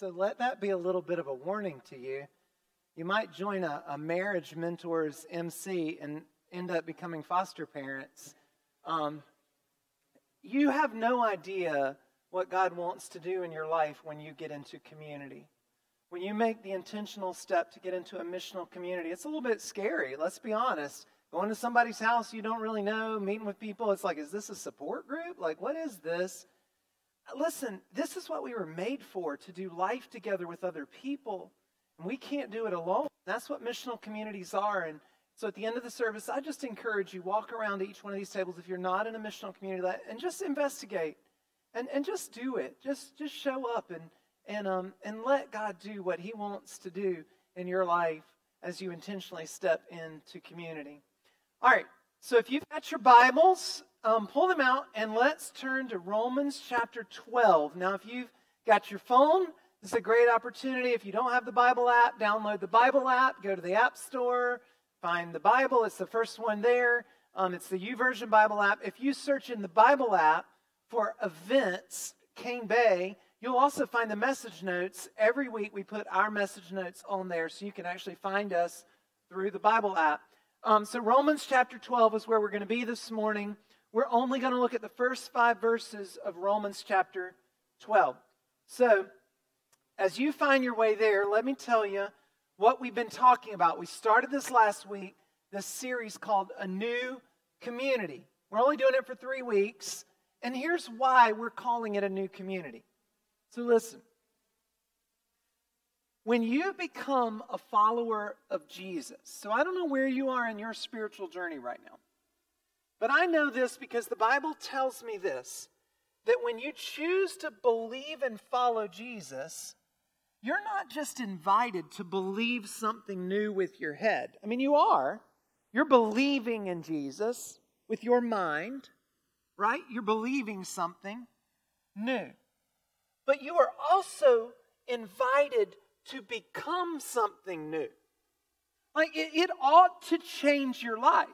So let that be a little bit of a warning to you. You might join a, a marriage mentors MC and end up becoming foster parents. Um, you have no idea what God wants to do in your life when you get into community. When you make the intentional step to get into a missional community, it's a little bit scary, let's be honest. Going to somebody's house you don't really know, meeting with people, it's like, is this a support group? Like, what is this? Listen, this is what we were made for to do life together with other people. And we can't do it alone. That's what missional communities are. And so at the end of the service, I just encourage you walk around to each one of these tables if you're not in a missional community and just investigate and, and just do it. Just just show up and and um and let God do what He wants to do in your life as you intentionally step into community. All right. So if you've got your Bibles, um, pull them out and let's turn to Romans chapter 12. Now, if you've got your phone, this is a great opportunity. If you don't have the Bible app, download the Bible app, go to the App Store, find the Bible. It's the first one there. Um, it's the YouVersion Bible app. If you search in the Bible app for events, Cane Bay, you'll also find the message notes. Every week we put our message notes on there so you can actually find us through the Bible app. Um, so, Romans chapter 12 is where we're going to be this morning. We're only going to look at the first five verses of Romans chapter 12. So, as you find your way there, let me tell you what we've been talking about. We started this last week, this series called A New Community. We're only doing it for three weeks, and here's why we're calling it a new community. So, listen. When you become a follower of Jesus, so I don't know where you are in your spiritual journey right now, but I know this because the Bible tells me this that when you choose to believe and follow Jesus, you're not just invited to believe something new with your head. I mean, you are. You're believing in Jesus with your mind, right? You're believing something new. But you are also invited to become something new. Like it, it, ought to change your life.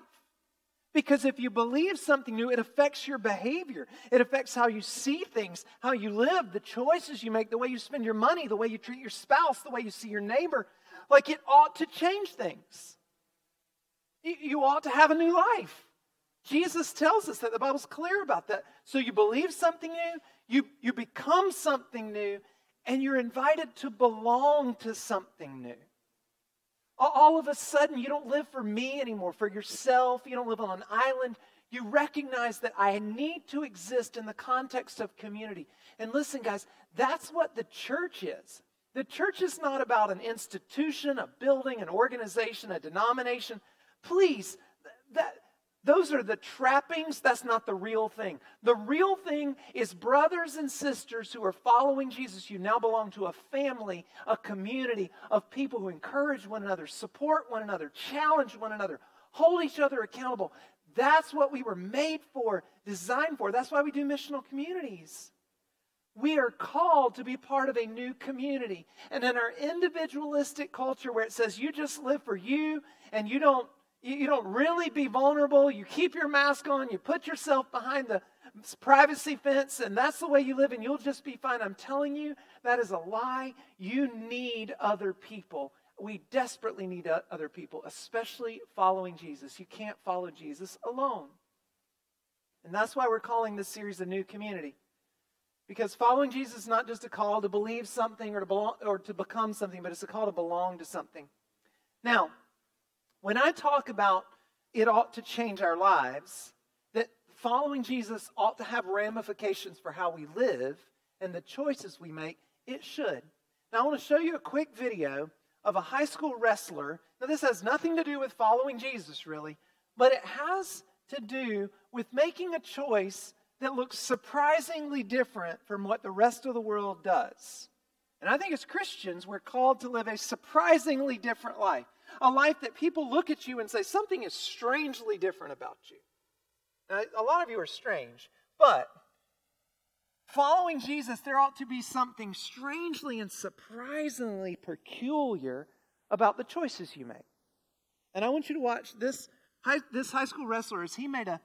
Because if you believe something new, it affects your behavior. It affects how you see things, how you live, the choices you make, the way you spend your money, the way you treat your spouse, the way you see your neighbor. Like it ought to change things. You ought to have a new life. Jesus tells us that the Bible's clear about that. So you believe something new, you, you become something new, and you're invited to belong to something new. All of a sudden, you don't live for me anymore, for yourself. You don't live on an island. You recognize that I need to exist in the context of community. And listen, guys, that's what the church is. The church is not about an institution, a building, an organization, a denomination. Please, that, those are the trappings. That's not the real thing. The real thing is brothers and sisters who are following Jesus. You now belong to a family, a community of people who encourage one another, support one another, challenge one another, hold each other accountable. That's what we were made for, designed for. That's why we do missional communities. We are called to be part of a new community. And in our individualistic culture where it says you just live for you and you don't you don't really be vulnerable. You keep your mask on. You put yourself behind the privacy fence, and that's the way you live, and you'll just be fine. I'm telling you, that is a lie. You need other people. We desperately need other people, especially following Jesus. You can't follow Jesus alone. And that's why we're calling this series a new community. Because following Jesus is not just a call to believe something or to, belong, or to become something, but it's a call to belong to something. Now, when I talk about it ought to change our lives, that following Jesus ought to have ramifications for how we live and the choices we make, it should. Now, I want to show you a quick video of a high school wrestler. Now, this has nothing to do with following Jesus, really, but it has to do with making a choice that looks surprisingly different from what the rest of the world does. And I think as Christians, we're called to live a surprisingly different life a life that people look at you and say, something is strangely different about you. Now, a lot of you are strange, but following Jesus, there ought to be something strangely and surprisingly peculiar about the choices you make. And I want you to watch this high, this high school wrestler as he made a,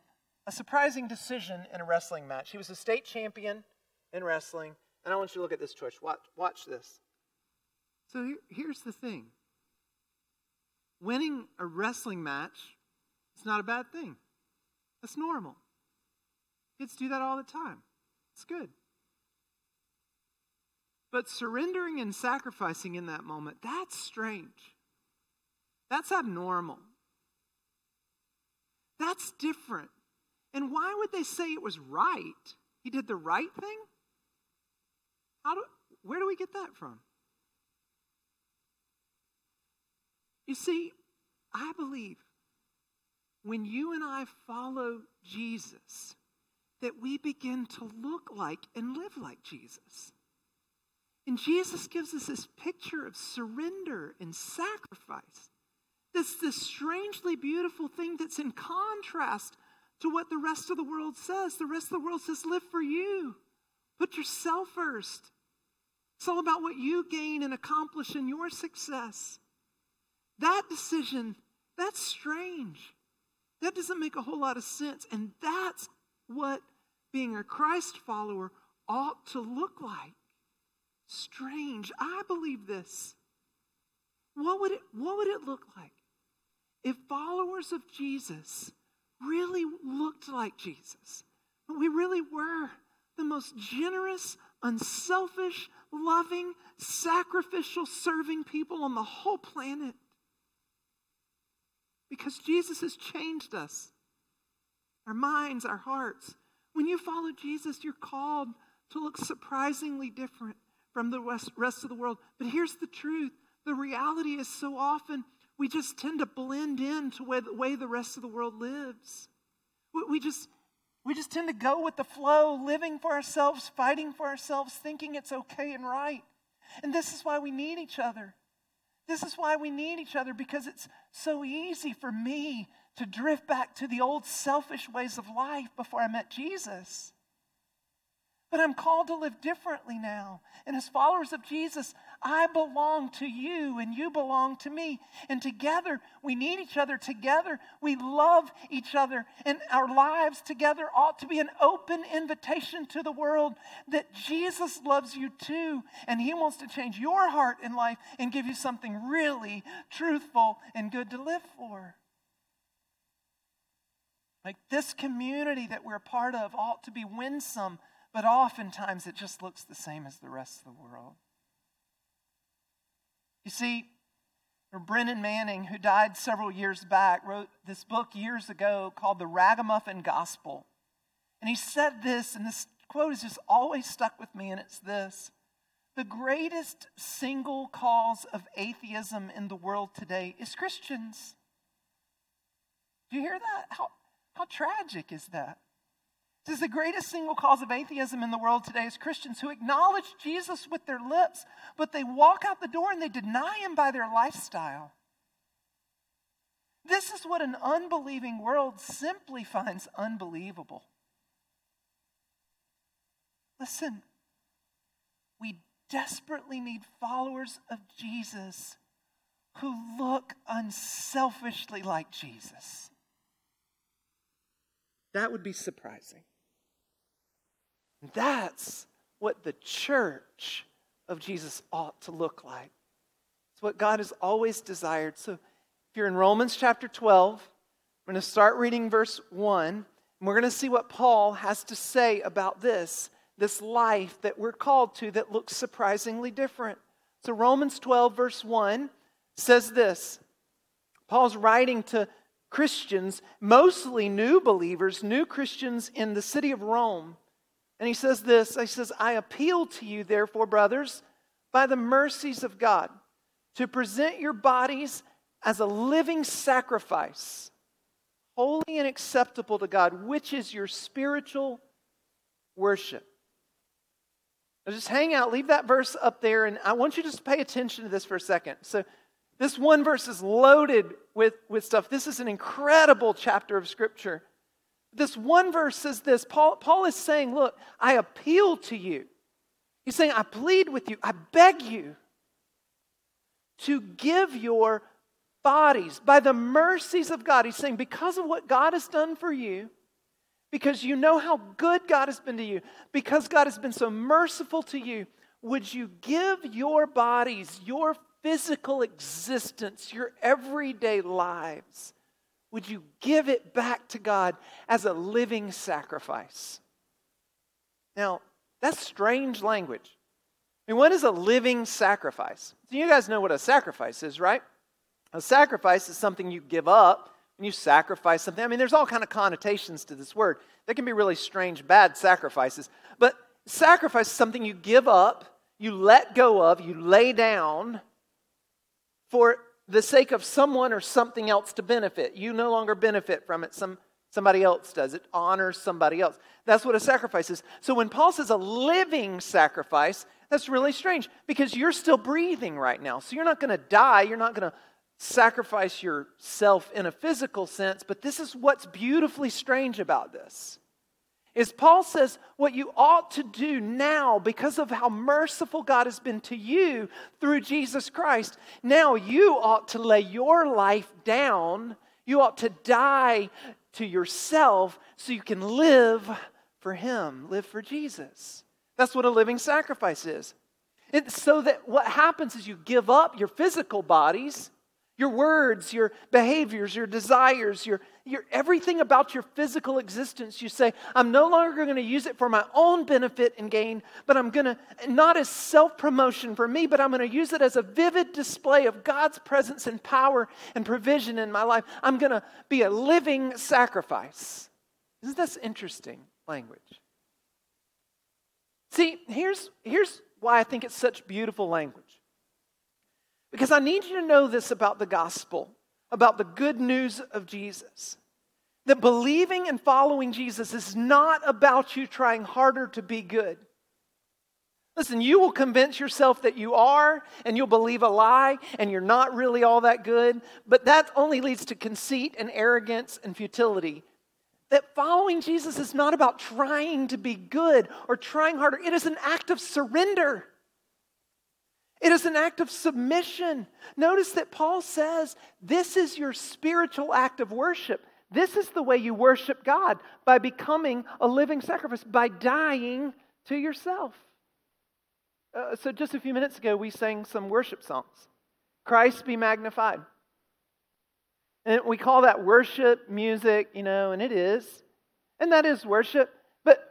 a surprising decision in a wrestling match. He was a state champion in wrestling, and I want you to look at this choice. Watch, watch this. So here, here's the thing winning a wrestling match is not a bad thing, that's normal. Kids do that all the time. It's good. But surrendering and sacrificing in that moment, that's strange. That's abnormal. That's different. And why would they say it was right? He did the right thing? How do, where do we get that from? You see, I believe when you and I follow Jesus, that we begin to look like and live like Jesus. And Jesus gives us this picture of surrender and sacrifice. This, this strangely beautiful thing that's in contrast to what the rest of the world says. The rest of the world says, live for you, put yourself first. It's all about what you gain and accomplish in your success. That decision, that's strange. That doesn't make a whole lot of sense. And that's what being a Christ follower ought to look like. Strange. I believe this. What would it, what would it look like if followers of Jesus really looked like Jesus? We really were the most generous, unselfish, loving, sacrificial, serving people on the whole planet. Because Jesus has changed us our minds, our hearts. When you follow Jesus, you're called to look surprisingly different from the rest of the world. But here's the truth the reality is so often we just tend to blend in to the way the rest of the world lives. We just, we just tend to go with the flow, living for ourselves, fighting for ourselves, thinking it's okay and right. And this is why we need each other. This is why we need each other because it's so easy for me to drift back to the old selfish ways of life before I met Jesus. But I'm called to live differently now. And as followers of Jesus, I belong to you and you belong to me. And together, we need each other. Together, we love each other. And our lives together ought to be an open invitation to the world that Jesus loves you too. And He wants to change your heart and life and give you something really truthful and good to live for. Like this community that we're part of ought to be winsome but oftentimes it just looks the same as the rest of the world. You see, Brennan Manning, who died several years back, wrote this book years ago called The Ragamuffin Gospel. And he said this, and this quote has just always stuck with me, and it's this The greatest single cause of atheism in the world today is Christians. Do you hear that? How, how tragic is that? This is the greatest single cause of atheism in the world today is Christians who acknowledge Jesus with their lips, but they walk out the door and they deny him by their lifestyle. This is what an unbelieving world simply finds unbelievable. Listen, we desperately need followers of Jesus who look unselfishly like Jesus. That would be surprising. That's what the church of Jesus ought to look like. It's what God has always desired. So if you're in Romans chapter 12, I'm going to start reading verse 1, and we're going to see what Paul has to say about this, this life that we're called to that looks surprisingly different. So Romans 12, verse 1 says this Paul's writing to Christians, mostly new believers, new Christians in the city of Rome. And he says this He says, I appeal to you, therefore, brothers, by the mercies of God, to present your bodies as a living sacrifice, holy and acceptable to God, which is your spiritual worship. Now just hang out, leave that verse up there, and I want you just to pay attention to this for a second. So, this one verse is loaded with, with stuff. This is an incredible chapter of Scripture. This one verse says this Paul, Paul is saying, Look, I appeal to you. He's saying, I plead with you, I beg you to give your bodies by the mercies of God. He's saying, because of what God has done for you, because you know how good God has been to you, because God has been so merciful to you, would you give your bodies, your physical existence, your everyday lives, would you give it back to God as a living sacrifice? Now, that's strange language. I mean, what is a living sacrifice? You guys know what a sacrifice is, right? A sacrifice is something you give up when you sacrifice something. I mean, there's all kind of connotations to this word. They can be really strange, bad sacrifices. But sacrifice is something you give up, you let go of, you lay down for the sake of someone or something else to benefit. You no longer benefit from it. Some, somebody else does. It honors somebody else. That's what a sacrifice is. So when Paul says a living sacrifice, that's really strange because you're still breathing right now. So you're not going to die. You're not going to sacrifice yourself in a physical sense. But this is what's beautifully strange about this. Is Paul says what you ought to do now because of how merciful God has been to you through Jesus Christ. Now you ought to lay your life down. You ought to die to yourself so you can live for Him, live for Jesus. That's what a living sacrifice is. It's so that what happens is you give up your physical bodies, your words, your behaviors, your desires, your, your everything about your physical existence. You say, I'm no longer going to use it for my own benefit and gain, but I'm going to, not as self promotion for me, but I'm going to use it as a vivid display of God's presence and power and provision in my life. I'm going to be a living sacrifice. Isn't this interesting language? See, here's, here's why I think it's such beautiful language. Because I need you to know this about the gospel, about the good news of Jesus. That believing and following Jesus is not about you trying harder to be good. Listen, you will convince yourself that you are, and you'll believe a lie, and you're not really all that good, but that only leads to conceit and arrogance and futility that following Jesus is not about trying to be good or trying harder. It is an act of surrender. It is an act of submission. Notice that Paul says this is your spiritual act of worship. This is the way you worship God by becoming a living sacrifice, by dying to yourself. Uh, so, just a few minutes ago, we sang some worship songs Christ be magnified. And we call that worship music, you know, and it is. And that is worship. But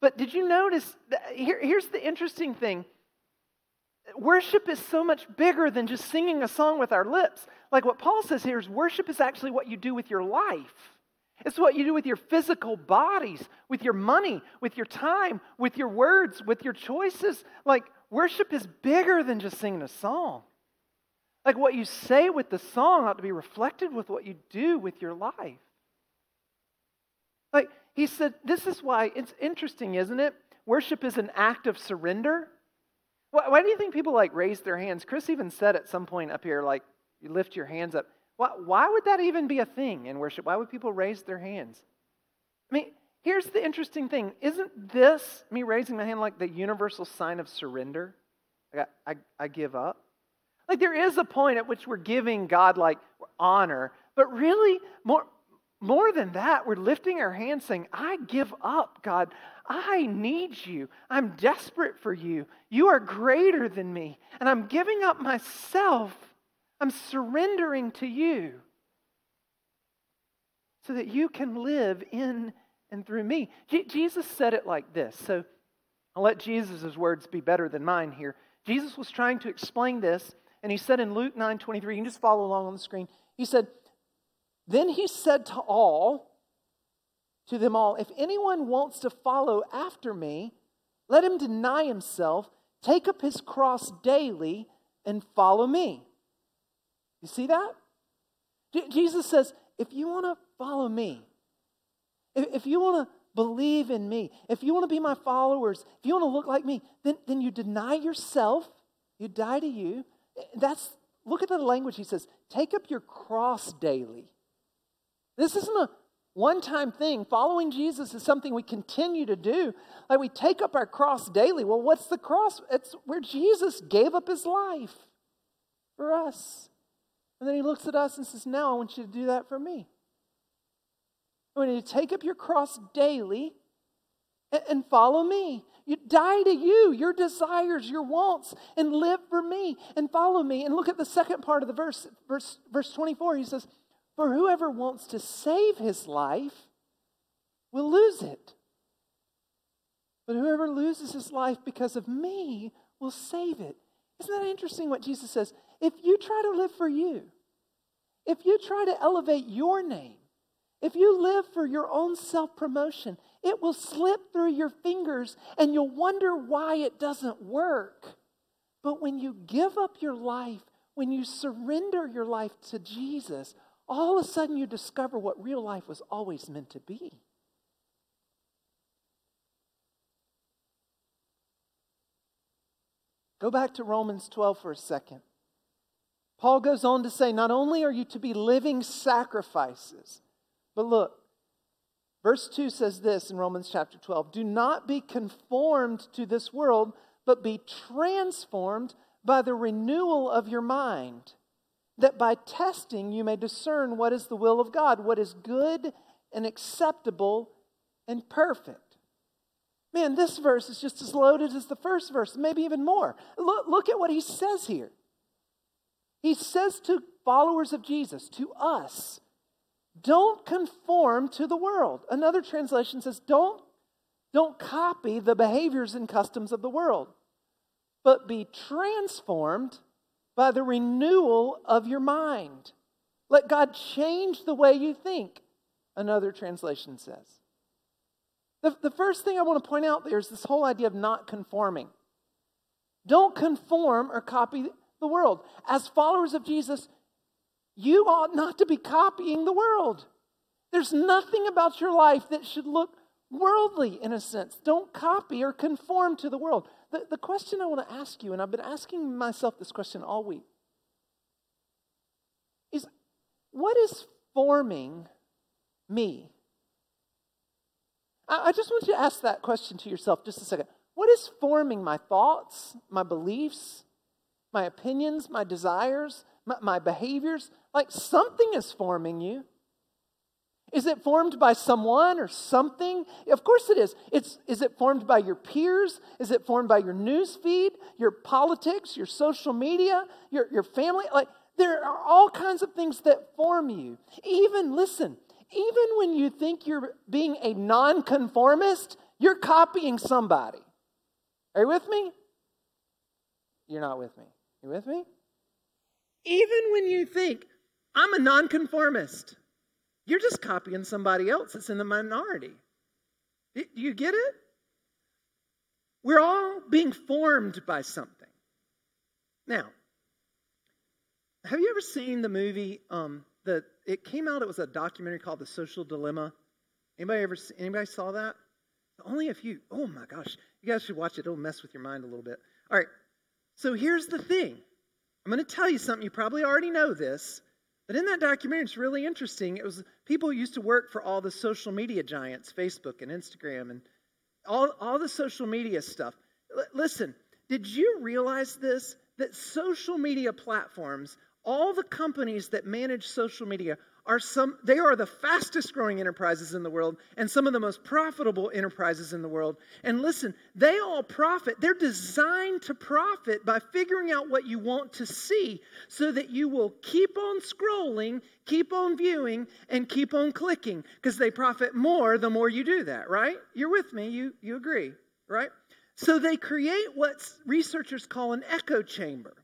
but did you notice here, here's the interesting thing. Worship is so much bigger than just singing a song with our lips. Like what Paul says here is worship is actually what you do with your life. It's what you do with your physical bodies, with your money, with your time, with your words, with your choices. Like worship is bigger than just singing a song. Like what you say with the song ought to be reflected with what you do with your life. Like he said, this is why it's interesting, isn't it? Worship is an act of surrender. Why, do you think people like raise their hands? Chris even said at some point up here, like, you lift your hands up. Why, why would that even be a thing in worship? Why would people raise their hands? I mean, here's the interesting thing. Isn't this, me raising my hand, like the universal sign of surrender? Like I, I, I give up. Like there is a point at which we're giving God like honor, but really more more than that, we're lifting our hands saying, I give up, God. I need you. I'm desperate for you. You are greater than me. And I'm giving up myself. I'm surrendering to you so that you can live in and through me. Je- Jesus said it like this. So I'll let Jesus' words be better than mine here. Jesus was trying to explain this and he said in Luke 9 23, you can just follow along on the screen. He said, Then he said to all, to them all, if anyone wants to follow after me, let him deny himself, take up his cross daily, and follow me. You see that? Jesus says, if you want to follow me, if, you want to believe in me, if you want to be my followers, if you want to look like me, then, then you deny yourself, you die to you, that's, look at the language he says take up your cross daily. This isn't a one time thing. Following Jesus is something we continue to do. Like we take up our cross daily. Well, what's the cross? It's where Jesus gave up his life for us. And then he looks at us and says, Now I want you to do that for me. I want you to take up your cross daily and follow me. You die to you, your desires, your wants, and live for me and follow me. And look at the second part of the verse, verse, verse 24. He says, For whoever wants to save his life will lose it. But whoever loses his life because of me will save it. Isn't that interesting what Jesus says? If you try to live for you, if you try to elevate your name, if you live for your own self promotion, it will slip through your fingers and you'll wonder why it doesn't work. But when you give up your life, when you surrender your life to Jesus, all of a sudden you discover what real life was always meant to be. Go back to Romans 12 for a second. Paul goes on to say, not only are you to be living sacrifices, but look, verse 2 says this in Romans chapter 12 do not be conformed to this world, but be transformed by the renewal of your mind, that by testing you may discern what is the will of God, what is good and acceptable and perfect. Man, this verse is just as loaded as the first verse, maybe even more. Look, look at what he says here. He says to followers of Jesus, to us, don't conform to the world. Another translation says, don't, don't copy the behaviors and customs of the world, but be transformed by the renewal of your mind. Let God change the way you think, another translation says. The, the first thing I want to point out there is this whole idea of not conforming. Don't conform or copy the world. As followers of Jesus, you ought not to be copying the world. There's nothing about your life that should look worldly in a sense. Don't copy or conform to the world. The, the question I want to ask you, and I've been asking myself this question all week, is what is forming me? I, I just want you to ask that question to yourself just a second. What is forming my thoughts, my beliefs, my opinions, my desires, my, my behaviors? Like something is forming you. Is it formed by someone or something? Of course it is. It's, is it formed by your peers? Is it formed by your news feed, your politics, your social media, your, your family? Like there are all kinds of things that form you. Even, listen, even when you think you're being a nonconformist, you're copying somebody. Are you with me? You're not with me. You with me? Even when you think, I'm a nonconformist, you're just copying somebody else that's in the minority. Do you get it? We're all being formed by something. Now, have you ever seen the movie um, the it came out. It was a documentary called The Social Dilemma. Anybody ever anybody saw that? Only a few. Oh my gosh, you guys should watch it. It'll mess with your mind a little bit. All right. So here's the thing. I'm going to tell you something. You probably already know this, but in that documentary, it's really interesting. It was people used to work for all the social media giants, Facebook and Instagram, and all all the social media stuff. L- listen, did you realize this? That social media platforms all the companies that manage social media are some they are the fastest growing enterprises in the world and some of the most profitable enterprises in the world. And listen they all profit. They're designed to profit by figuring out what you want to see so that you will keep on scrolling keep on viewing and keep on clicking because they profit more the more you do that right? You're with me. You you agree right? So they create what researchers call an echo chamber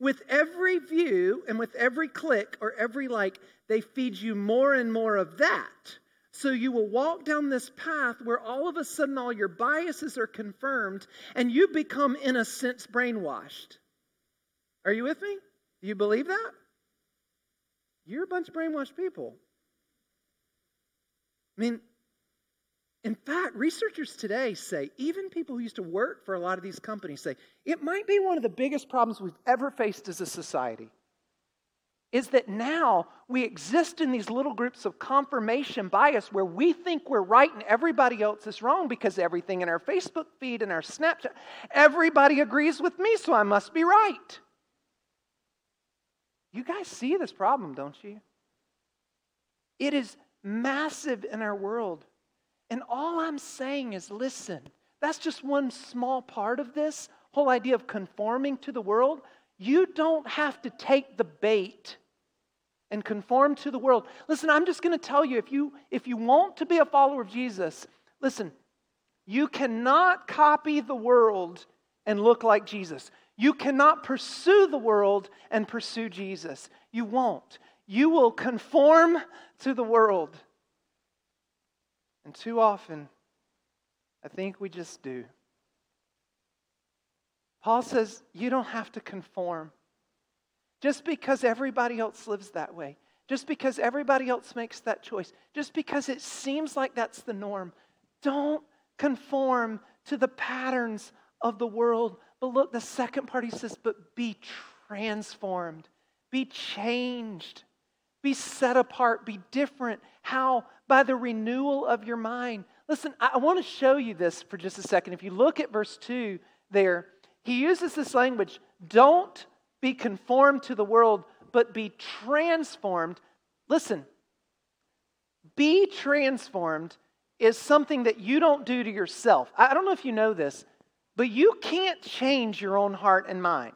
with every view and with every click or every like, they feed you more and more of that. So you will walk down this path where all of a sudden all your biases are confirmed and you become, in a sense, brainwashed. Are you with me? Do you believe that? You're a bunch of brainwashed people. I mean, in fact, researchers today say, even people who used to work for a lot of these companies say, it might be one of the biggest problems we've ever faced as a society. Is that now we exist in these little groups of confirmation bias where we think we're right and everybody else is wrong because everything in our Facebook feed and our Snapchat, everybody agrees with me, so I must be right. You guys see this problem, don't you? It is massive in our world. And all I'm saying is listen, that's just one small part of this whole idea of conforming to the world. You don't have to take the bait and conform to the world. Listen, I'm just going to tell you if you if you want to be a follower of Jesus, listen, you cannot copy the world and look like Jesus. You cannot pursue the world and pursue Jesus. You won't. You will conform to the world. And too often, I think we just do. Paul says you don't have to conform. Just because everybody else lives that way, just because everybody else makes that choice, just because it seems like that's the norm, don't conform to the patterns of the world. But look, the second part he says, but be transformed, be changed, be set apart, be different. How? By the renewal of your mind. Listen, I want to show you this for just a second. If you look at verse 2 there, he uses this language don't be conformed to the world, but be transformed. Listen, be transformed is something that you don't do to yourself. I don't know if you know this, but you can't change your own heart and mind.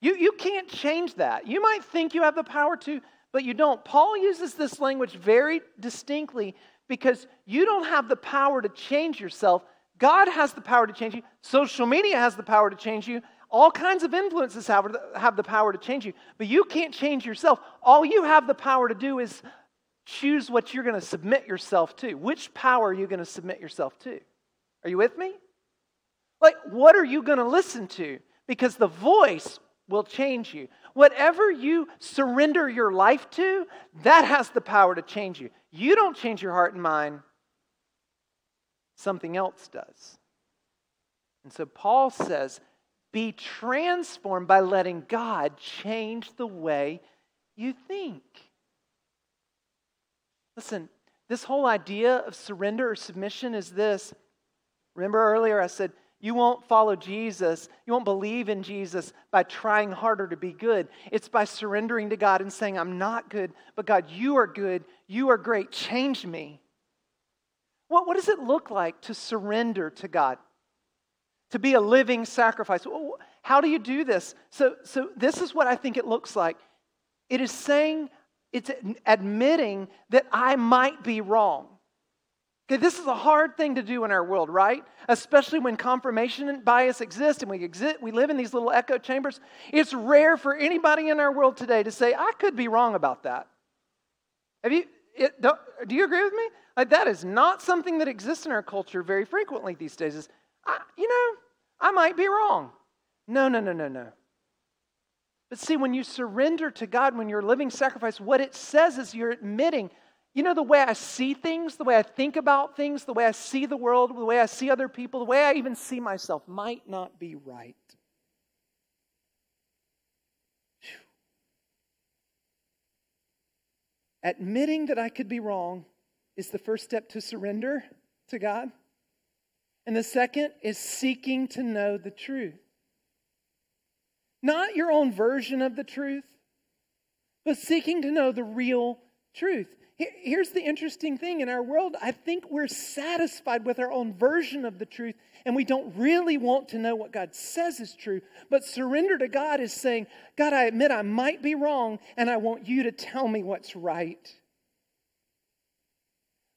You, you can't change that. You might think you have the power to, but you don't. Paul uses this language very distinctly because you don't have the power to change yourself. God has the power to change you. Social media has the power to change you. All kinds of influences have, have the power to change you, but you can't change yourself. All you have the power to do is choose what you're going to submit yourself to. Which power are you going to submit yourself to? Are you with me? Like, what are you going to listen to? Because the voice will change you. Whatever you surrender your life to, that has the power to change you. You don't change your heart and mind, something else does. And so Paul says, be transformed by letting God change the way you think. Listen, this whole idea of surrender or submission is this. Remember earlier I said, you won't follow Jesus, you won't believe in Jesus by trying harder to be good. It's by surrendering to God and saying, I'm not good, but God, you are good, you are great, change me. What, what does it look like to surrender to God? To be a living sacrifice. How do you do this? So, so this is what I think it looks like. It is saying, it's admitting that I might be wrong. Okay, this is a hard thing to do in our world, right? Especially when confirmation bias exists and we exist, we live in these little echo chambers. It's rare for anybody in our world today to say, "I could be wrong about that." Have you? It, do you agree with me? Like that is not something that exists in our culture very frequently these days. Is you know, I might be wrong. No, no, no, no, no. But see, when you surrender to God, when you're living sacrifice, what it says is you're admitting you know, the way I see things, the way I think about things, the way I see the world, the way I see other people, the way I even see myself might not be right. Admitting that I could be wrong is the first step to surrender to God. And the second is seeking to know the truth. Not your own version of the truth, but seeking to know the real truth. Here's the interesting thing in our world I think we're satisfied with our own version of the truth, and we don't really want to know what God says is true. But surrender to God is saying, God, I admit I might be wrong, and I want you to tell me what's right.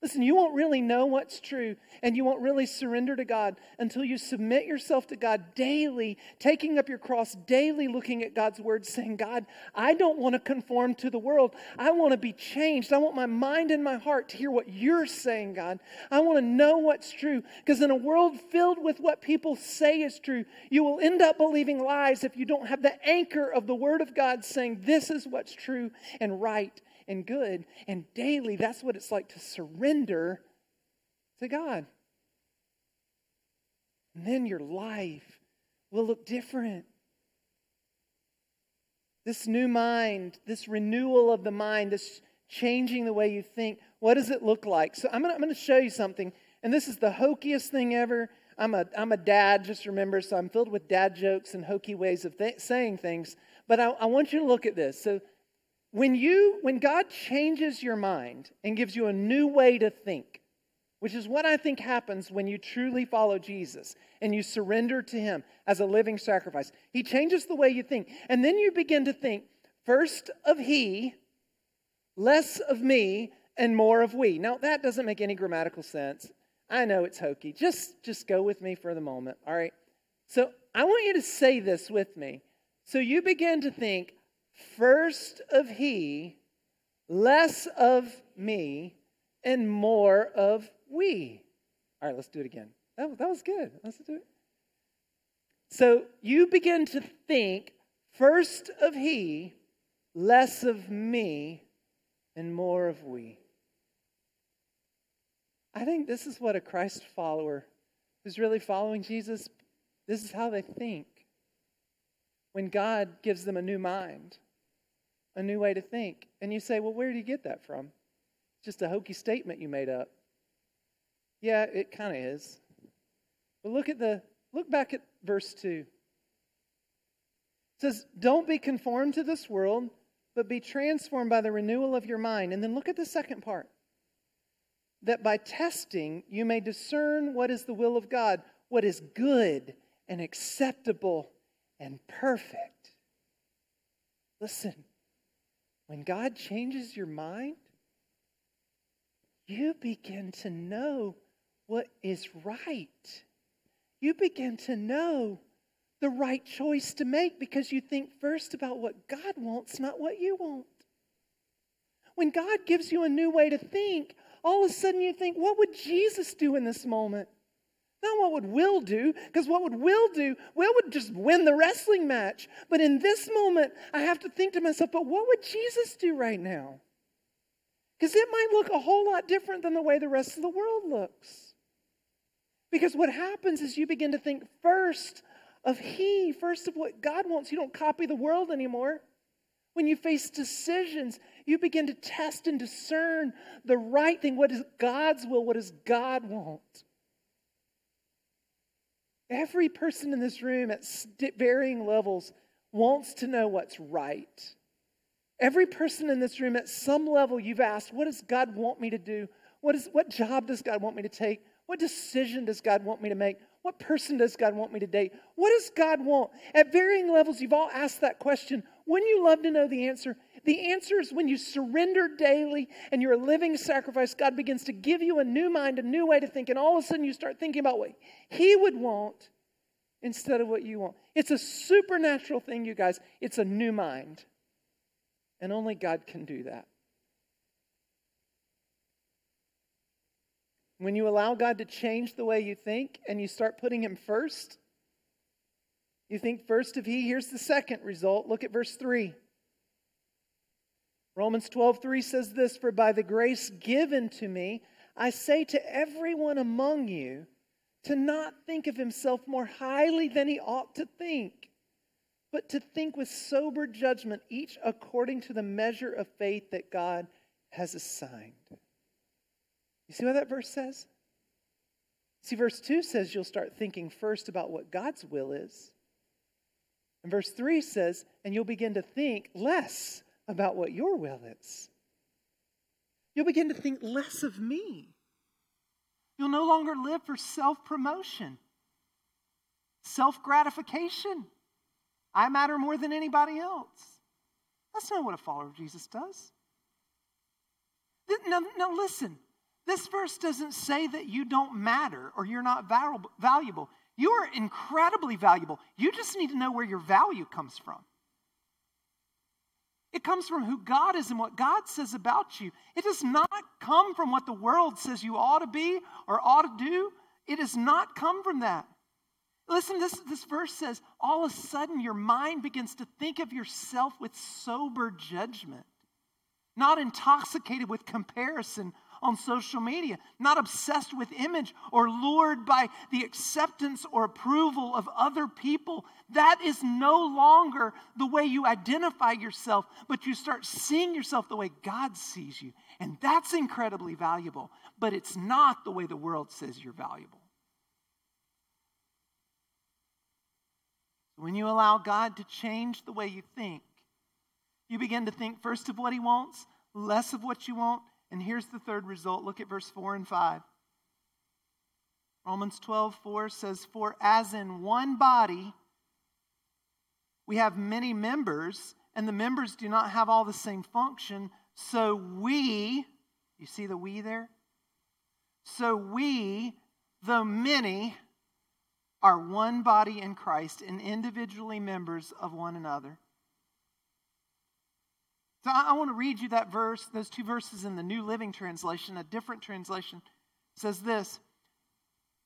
Listen, you won't really know what's true and you won't really surrender to God until you submit yourself to God daily, taking up your cross daily, looking at God's word, saying, God, I don't want to conform to the world. I want to be changed. I want my mind and my heart to hear what you're saying, God. I want to know what's true because in a world filled with what people say is true, you will end up believing lies if you don't have the anchor of the word of God saying, This is what's true and right and good. And daily, that's what it's like to surrender to God. And then your life will look different. This new mind, this renewal of the mind, this changing the way you think, what does it look like? So I'm going to show you something. And this is the hokiest thing ever. I'm a, I'm a dad, just remember, so I'm filled with dad jokes and hokey ways of th- saying things. But I, I want you to look at this. So when you when God changes your mind and gives you a new way to think, which is what I think happens when you truly follow Jesus and you surrender to Him as a living sacrifice. He changes the way you think. And then you begin to think first of He, less of me, and more of we. Now, that doesn't make any grammatical sense. I know it's hokey. Just, just go with me for the moment, all right? So I want you to say this with me. So you begin to think first of He, less of me, and more of we. All right, let's do it again. That, that was good. Let's do it. So you begin to think first of He, less of me, and more of we. I think this is what a Christ follower who's really following Jesus, this is how they think. When God gives them a new mind, a new way to think. And you say, well, where do you get that from? Just a hokey statement you made up. Yeah, it kind of is. But look at the look back at verse 2. It says, "Don't be conformed to this world, but be transformed by the renewal of your mind." And then look at the second part. That by testing you may discern what is the will of God, what is good and acceptable and perfect. Listen, when God changes your mind, you begin to know what is right. You begin to know the right choice to make because you think first about what God wants, not what you want. When God gives you a new way to think, all of a sudden you think, what would Jesus do in this moment? Not what would Will do, because what would Will do? Will would just win the wrestling match. But in this moment, I have to think to myself, but what would Jesus do right now? Because it might look a whole lot different than the way the rest of the world looks. Because what happens is you begin to think first of He, first of what God wants. You don't copy the world anymore. When you face decisions, you begin to test and discern the right thing. What is God's will? What does God want? Every person in this room at varying levels wants to know what's right. Every person in this room, at some level, you've asked, What does God want me to do? What, is, what job does God want me to take? What decision does God want me to make? What person does God want me to date? What does God want? At varying levels, you've all asked that question. Wouldn't you love to know the answer? The answer is when you surrender daily and you're a living sacrifice, God begins to give you a new mind, a new way to think, and all of a sudden you start thinking about what He would want instead of what you want. It's a supernatural thing, you guys. It's a new mind. And only God can do that. When you allow God to change the way you think and you start putting Him first, you think first of He. Here's the second result. Look at verse 3. Romans 12, 3 says this For by the grace given to me, I say to everyone among you to not think of himself more highly than he ought to think but to think with sober judgment, each according to the measure of faith that God has assigned. You see what that verse says? See, verse 2 says you'll start thinking first about what God's will is. And verse 3 says, and you'll begin to think less about what your will is. You'll begin to think less of me. You'll no longer live for self promotion, self gratification. I matter more than anybody else. That's not what a follower of Jesus does. Now, now listen, this verse doesn't say that you don't matter or you're not valuable. You are incredibly valuable. You just need to know where your value comes from. It comes from who God is and what God says about you. It does not come from what the world says you ought to be or ought to do. It does not come from that. Listen, this, this verse says, all of a sudden your mind begins to think of yourself with sober judgment, not intoxicated with comparison on social media, not obsessed with image or lured by the acceptance or approval of other people. That is no longer the way you identify yourself, but you start seeing yourself the way God sees you. And that's incredibly valuable, but it's not the way the world says you're valuable. When you allow God to change the way you think, you begin to think first of what He wants, less of what you want. And here's the third result. Look at verse 4 and 5. Romans 12, 4 says, For as in one body we have many members, and the members do not have all the same function, so we, you see the we there? So we, the many, are one body in Christ and individually members of one another. So I, want to read you that verse, those two verses in the New Living Translation. A different translation says this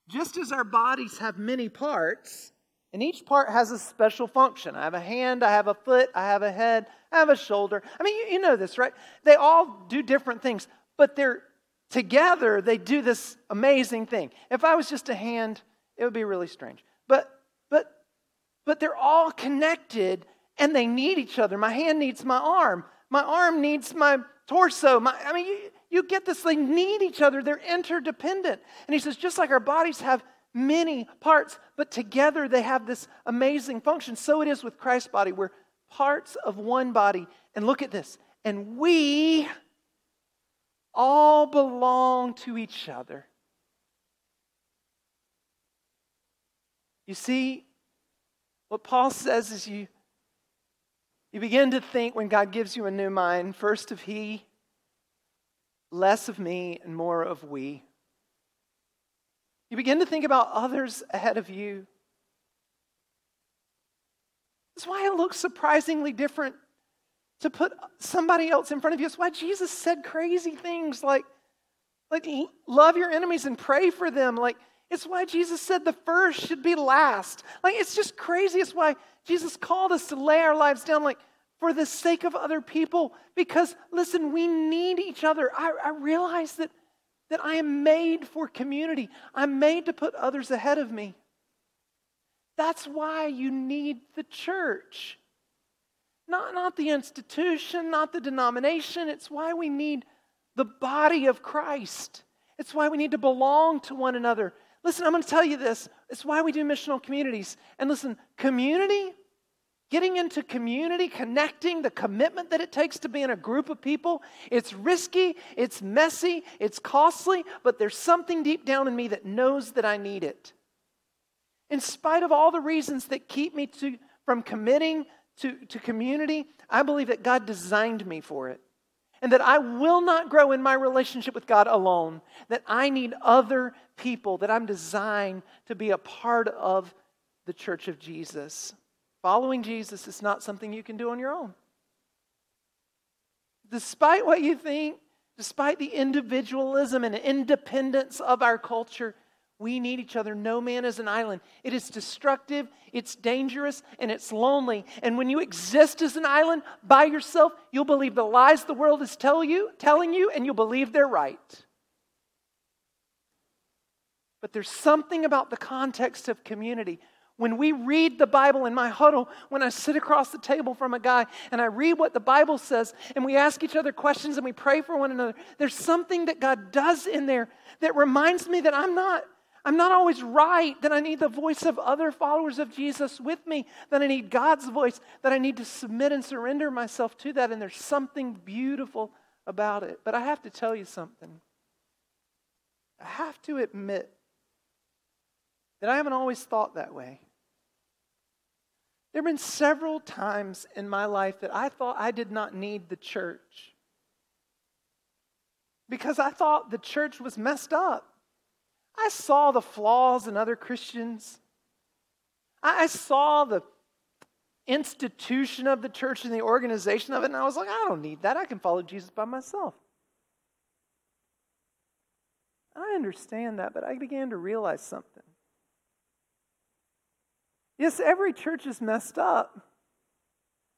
Just as our bodies have many parts, and each part has a special function. I have a hand, I have a foot, I have a head, I have a shoulder. I mean, you, you know this, right? They all do different things, but they're together, they do this amazing thing. If I was just a hand, it would be really strange. But but but they're all connected and they need each other. My hand needs my arm. My arm needs my torso. My, I mean, you, you get this. They need each other, they're interdependent. And he says, just like our bodies have many parts, but together they have this amazing function. So it is with Christ's body. We're parts of one body. And look at this. And we all belong to each other. You see, what Paul says is you you begin to think when God gives you a new mind, first of He, less of me, and more of we. You begin to think about others ahead of you. That's why it looks surprisingly different to put somebody else in front of you. That's why Jesus said crazy things like, like love your enemies and pray for them. Like, it's why Jesus said the first should be last. Like, it's just crazy. It's why Jesus called us to lay our lives down, like, for the sake of other people. Because, listen, we need each other. I, I realize that, that I am made for community, I'm made to put others ahead of me. That's why you need the church. Not, not the institution, not the denomination. It's why we need the body of Christ. It's why we need to belong to one another. Listen, I'm going to tell you this. It's why we do missional communities. And listen, community, getting into community, connecting, the commitment that it takes to be in a group of people, it's risky, it's messy, it's costly, but there's something deep down in me that knows that I need it. In spite of all the reasons that keep me to, from committing to, to community, I believe that God designed me for it and that I will not grow in my relationship with God alone, that I need other people, that I'm designed to be a part of the church of Jesus. Following Jesus is not something you can do on your own. Despite what you think, despite the individualism and independence of our culture, we need each other. No man is an island. It is destructive, it's dangerous, and it's lonely. And when you exist as an island by yourself, you'll believe the lies the world is tell you, telling you, and you'll believe they're right. But there's something about the context of community. When we read the Bible in my huddle, when I sit across the table from a guy and I read what the Bible says, and we ask each other questions and we pray for one another, there's something that God does in there that reminds me that I'm not I'm not always right, that I need the voice of other followers of Jesus with me, that I need God's voice, that I need to submit and surrender myself to that. And there's something beautiful about it. But I have to tell you something. I have to admit that I haven't always thought that way. There have been several times in my life that I thought I did not need the church because I thought the church was messed up. I saw the flaws in other Christians. I saw the institution of the church and the organization of it, and I was like, I don't need that. I can follow Jesus by myself. I understand that, but I began to realize something. Yes, every church is messed up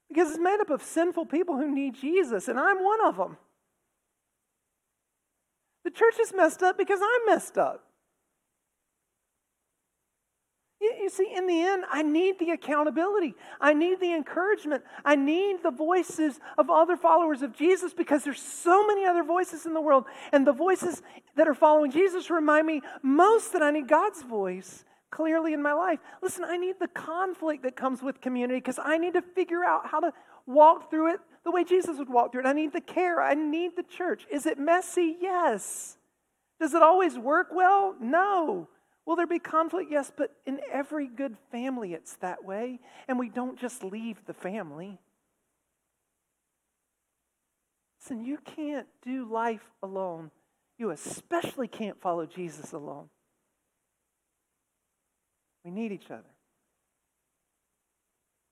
because it's made up of sinful people who need Jesus, and I'm one of them. The church is messed up because I'm messed up. You see, in the end, I need the accountability. I need the encouragement. I need the voices of other followers of Jesus because there's so many other voices in the world. And the voices that are following Jesus remind me most that I need God's voice clearly in my life. Listen, I need the conflict that comes with community because I need to figure out how to walk through it the way Jesus would walk through it. I need the care. I need the church. Is it messy? Yes. Does it always work well? No. Will there be conflict? Yes, but in every good family, it's that way. And we don't just leave the family. Listen, you can't do life alone. You especially can't follow Jesus alone. We need each other.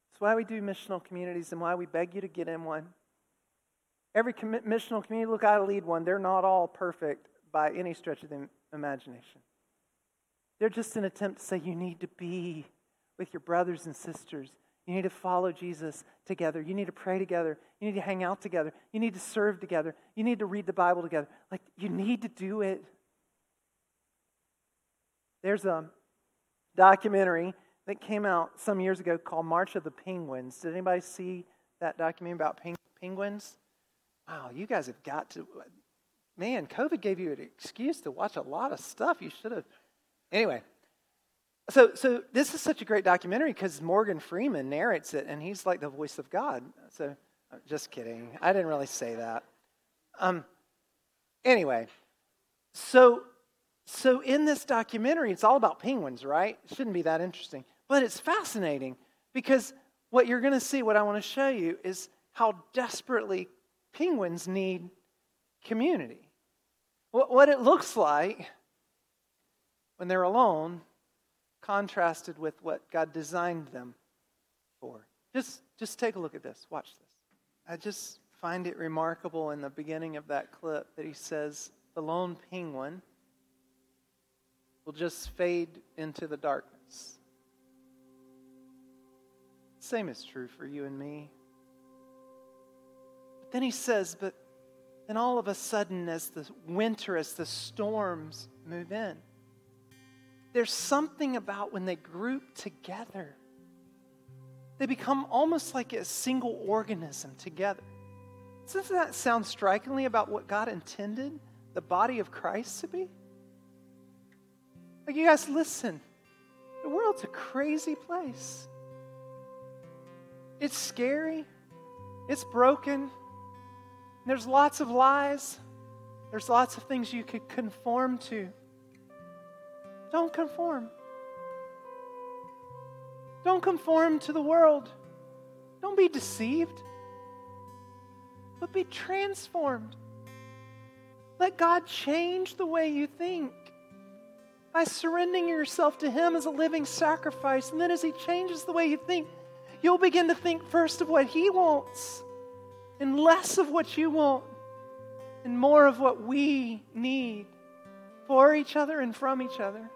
That's why we do missional communities and why we beg you to get in one. Every missional community, look, I lead one. They're not all perfect by any stretch of the imagination. They're just an attempt to say you need to be with your brothers and sisters. You need to follow Jesus together. You need to pray together. You need to hang out together. You need to serve together. You need to read the Bible together. Like, you need to do it. There's a documentary that came out some years ago called March of the Penguins. Did anybody see that documentary about penguins? Wow, you guys have got to. Man, COVID gave you an excuse to watch a lot of stuff. You should have. Anyway, so so this is such a great documentary because Morgan Freeman narrates it, and he's like the voice of God. So, just kidding. I didn't really say that. Um. Anyway, so so in this documentary, it's all about penguins, right? It shouldn't be that interesting, but it's fascinating because what you're going to see, what I want to show you, is how desperately penguins need community. What, What it looks like when they're alone, contrasted with what God designed them for. Just, just take a look at this. Watch this. I just find it remarkable in the beginning of that clip that he says, The lone penguin will just fade into the darkness. Same is true for you and me. But then he says, but then all of a sudden, as the winter, as the storms move in, there's something about when they group together. They become almost like a single organism together. Doesn't that sound strikingly about what God intended the body of Christ to be? Like, you guys, listen. The world's a crazy place. It's scary. It's broken. There's lots of lies. There's lots of things you could conform to. Don't conform. Don't conform to the world. Don't be deceived, but be transformed. Let God change the way you think by surrendering yourself to Him as a living sacrifice. And then as He changes the way you think, you'll begin to think first of what He wants and less of what you want and more of what we need for each other and from each other.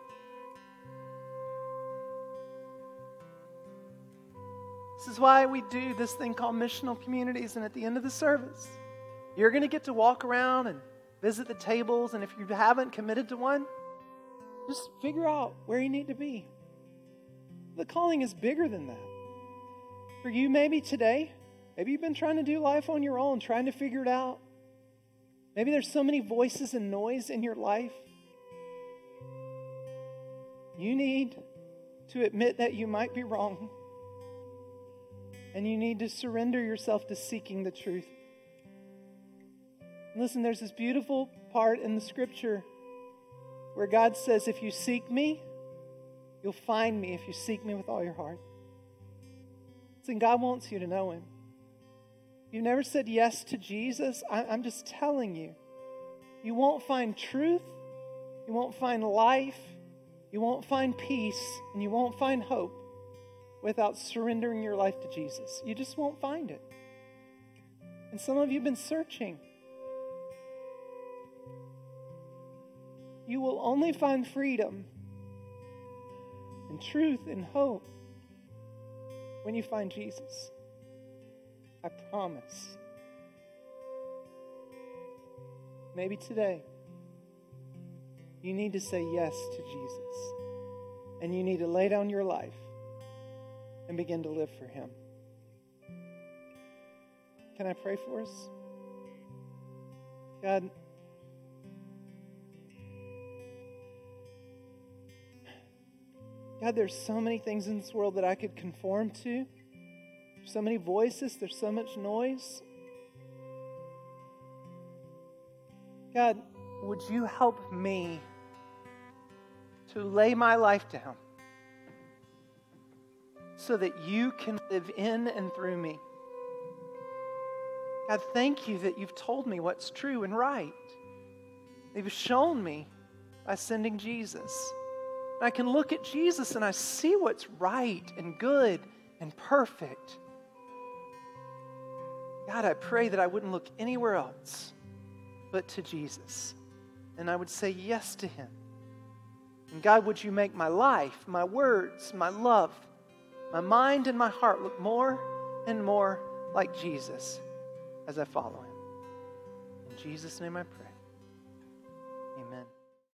This is why we do this thing called missional communities. And at the end of the service, you're going to get to walk around and visit the tables. And if you haven't committed to one, just figure out where you need to be. The calling is bigger than that. For you, maybe today, maybe you've been trying to do life on your own, trying to figure it out. Maybe there's so many voices and noise in your life. You need to admit that you might be wrong. And you need to surrender yourself to seeking the truth. Listen, there's this beautiful part in the scripture where God says, If you seek me, you'll find me if you seek me with all your heart. Listen, God wants you to know Him. You've never said yes to Jesus. I'm just telling you, you won't find truth, you won't find life, you won't find peace, and you won't find hope without surrendering your life to Jesus. You just won't find it. And some of you have been searching. you will only find freedom and truth and hope when you find Jesus. I promise. Maybe today you need to say yes to Jesus and you need to lay down your life and begin to live for Him. Can I pray for us? God, God, there's so many things in this world that I could conform to. So many voices, there's so much noise. God, would you help me to lay my life down so that you can live in and through me. God, thank you that you've told me what's true and right. You've shown me by sending Jesus. I can look at Jesus and I see what's right and good and perfect. God, I pray that I wouldn't look anywhere else but to Jesus. And I would say yes to him. And God, would you make my life, my words, my love, my mind, and my heart look more and more like Jesus as I follow him. In Jesus' name I pray.